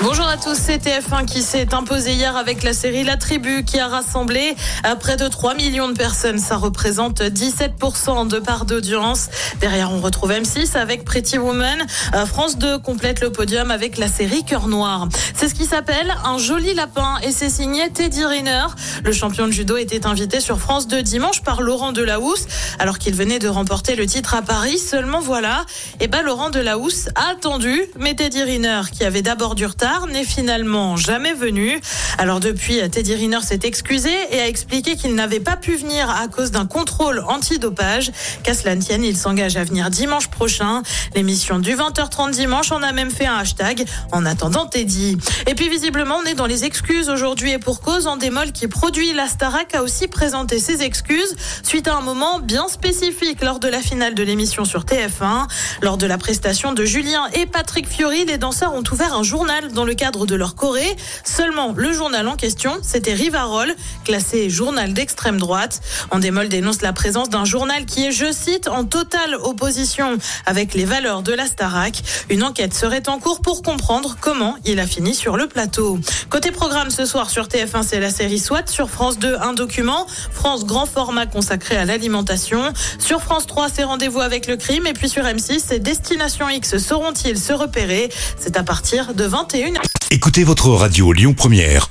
Bonjour à tous, c'est TF1 qui s'est imposé hier avec la série La Tribu qui a rassemblé à près de 3 millions de personnes. Ça représente 17% de part d'audience. Derrière, on retrouve M6 avec Pretty Woman. Euh, France 2 complète le podium avec la série Cœur Noir. C'est ce qui s'appelle Un joli lapin et c'est signé Teddy Riner. Le champion de judo était invité sur France 2 dimanche par Laurent Delahousse alors qu'il venait de remporter le titre à Paris. Seulement voilà, et ben Laurent Delahousse a attendu, mais Teddy Riner qui avait d'abord du retard n'est finalement jamais venu. Alors depuis, Teddy Riner s'est excusé et a expliqué qu'il n'avait pas pu venir à cause d'un contrôle antidopage. Qu'à cela ne tienne, il s'engage à venir dimanche prochain. L'émission du 20h30 dimanche en a même fait un hashtag en attendant Teddy. Et puis visiblement, on est dans les excuses aujourd'hui et pour cause, Endemol qui produit la Starac a aussi présenté ses excuses suite à un moment bien spécifique lors de la finale de l'émission sur TF1. Lors de la prestation de Julien et Patrick Fiori, les danseurs ont ouvert un journal dans le cadre de leur Corée. Seulement, le en question, c'était Rivarol, classé journal d'extrême droite. Endemol dénonce la présence d'un journal qui est, je cite, en totale opposition avec les valeurs de la Starac. Une enquête serait en cours pour comprendre comment il a fini sur le plateau. Côté programme ce soir sur TF1, c'est la série SWAT. Sur France 2, un document. France, grand format consacré à l'alimentation. Sur France 3, c'est rendez-vous avec le crime. Et puis sur M6, c'est Destination X. Sauront-ils se repérer? C'est à partir de 21 Écoutez votre radio Lyon Première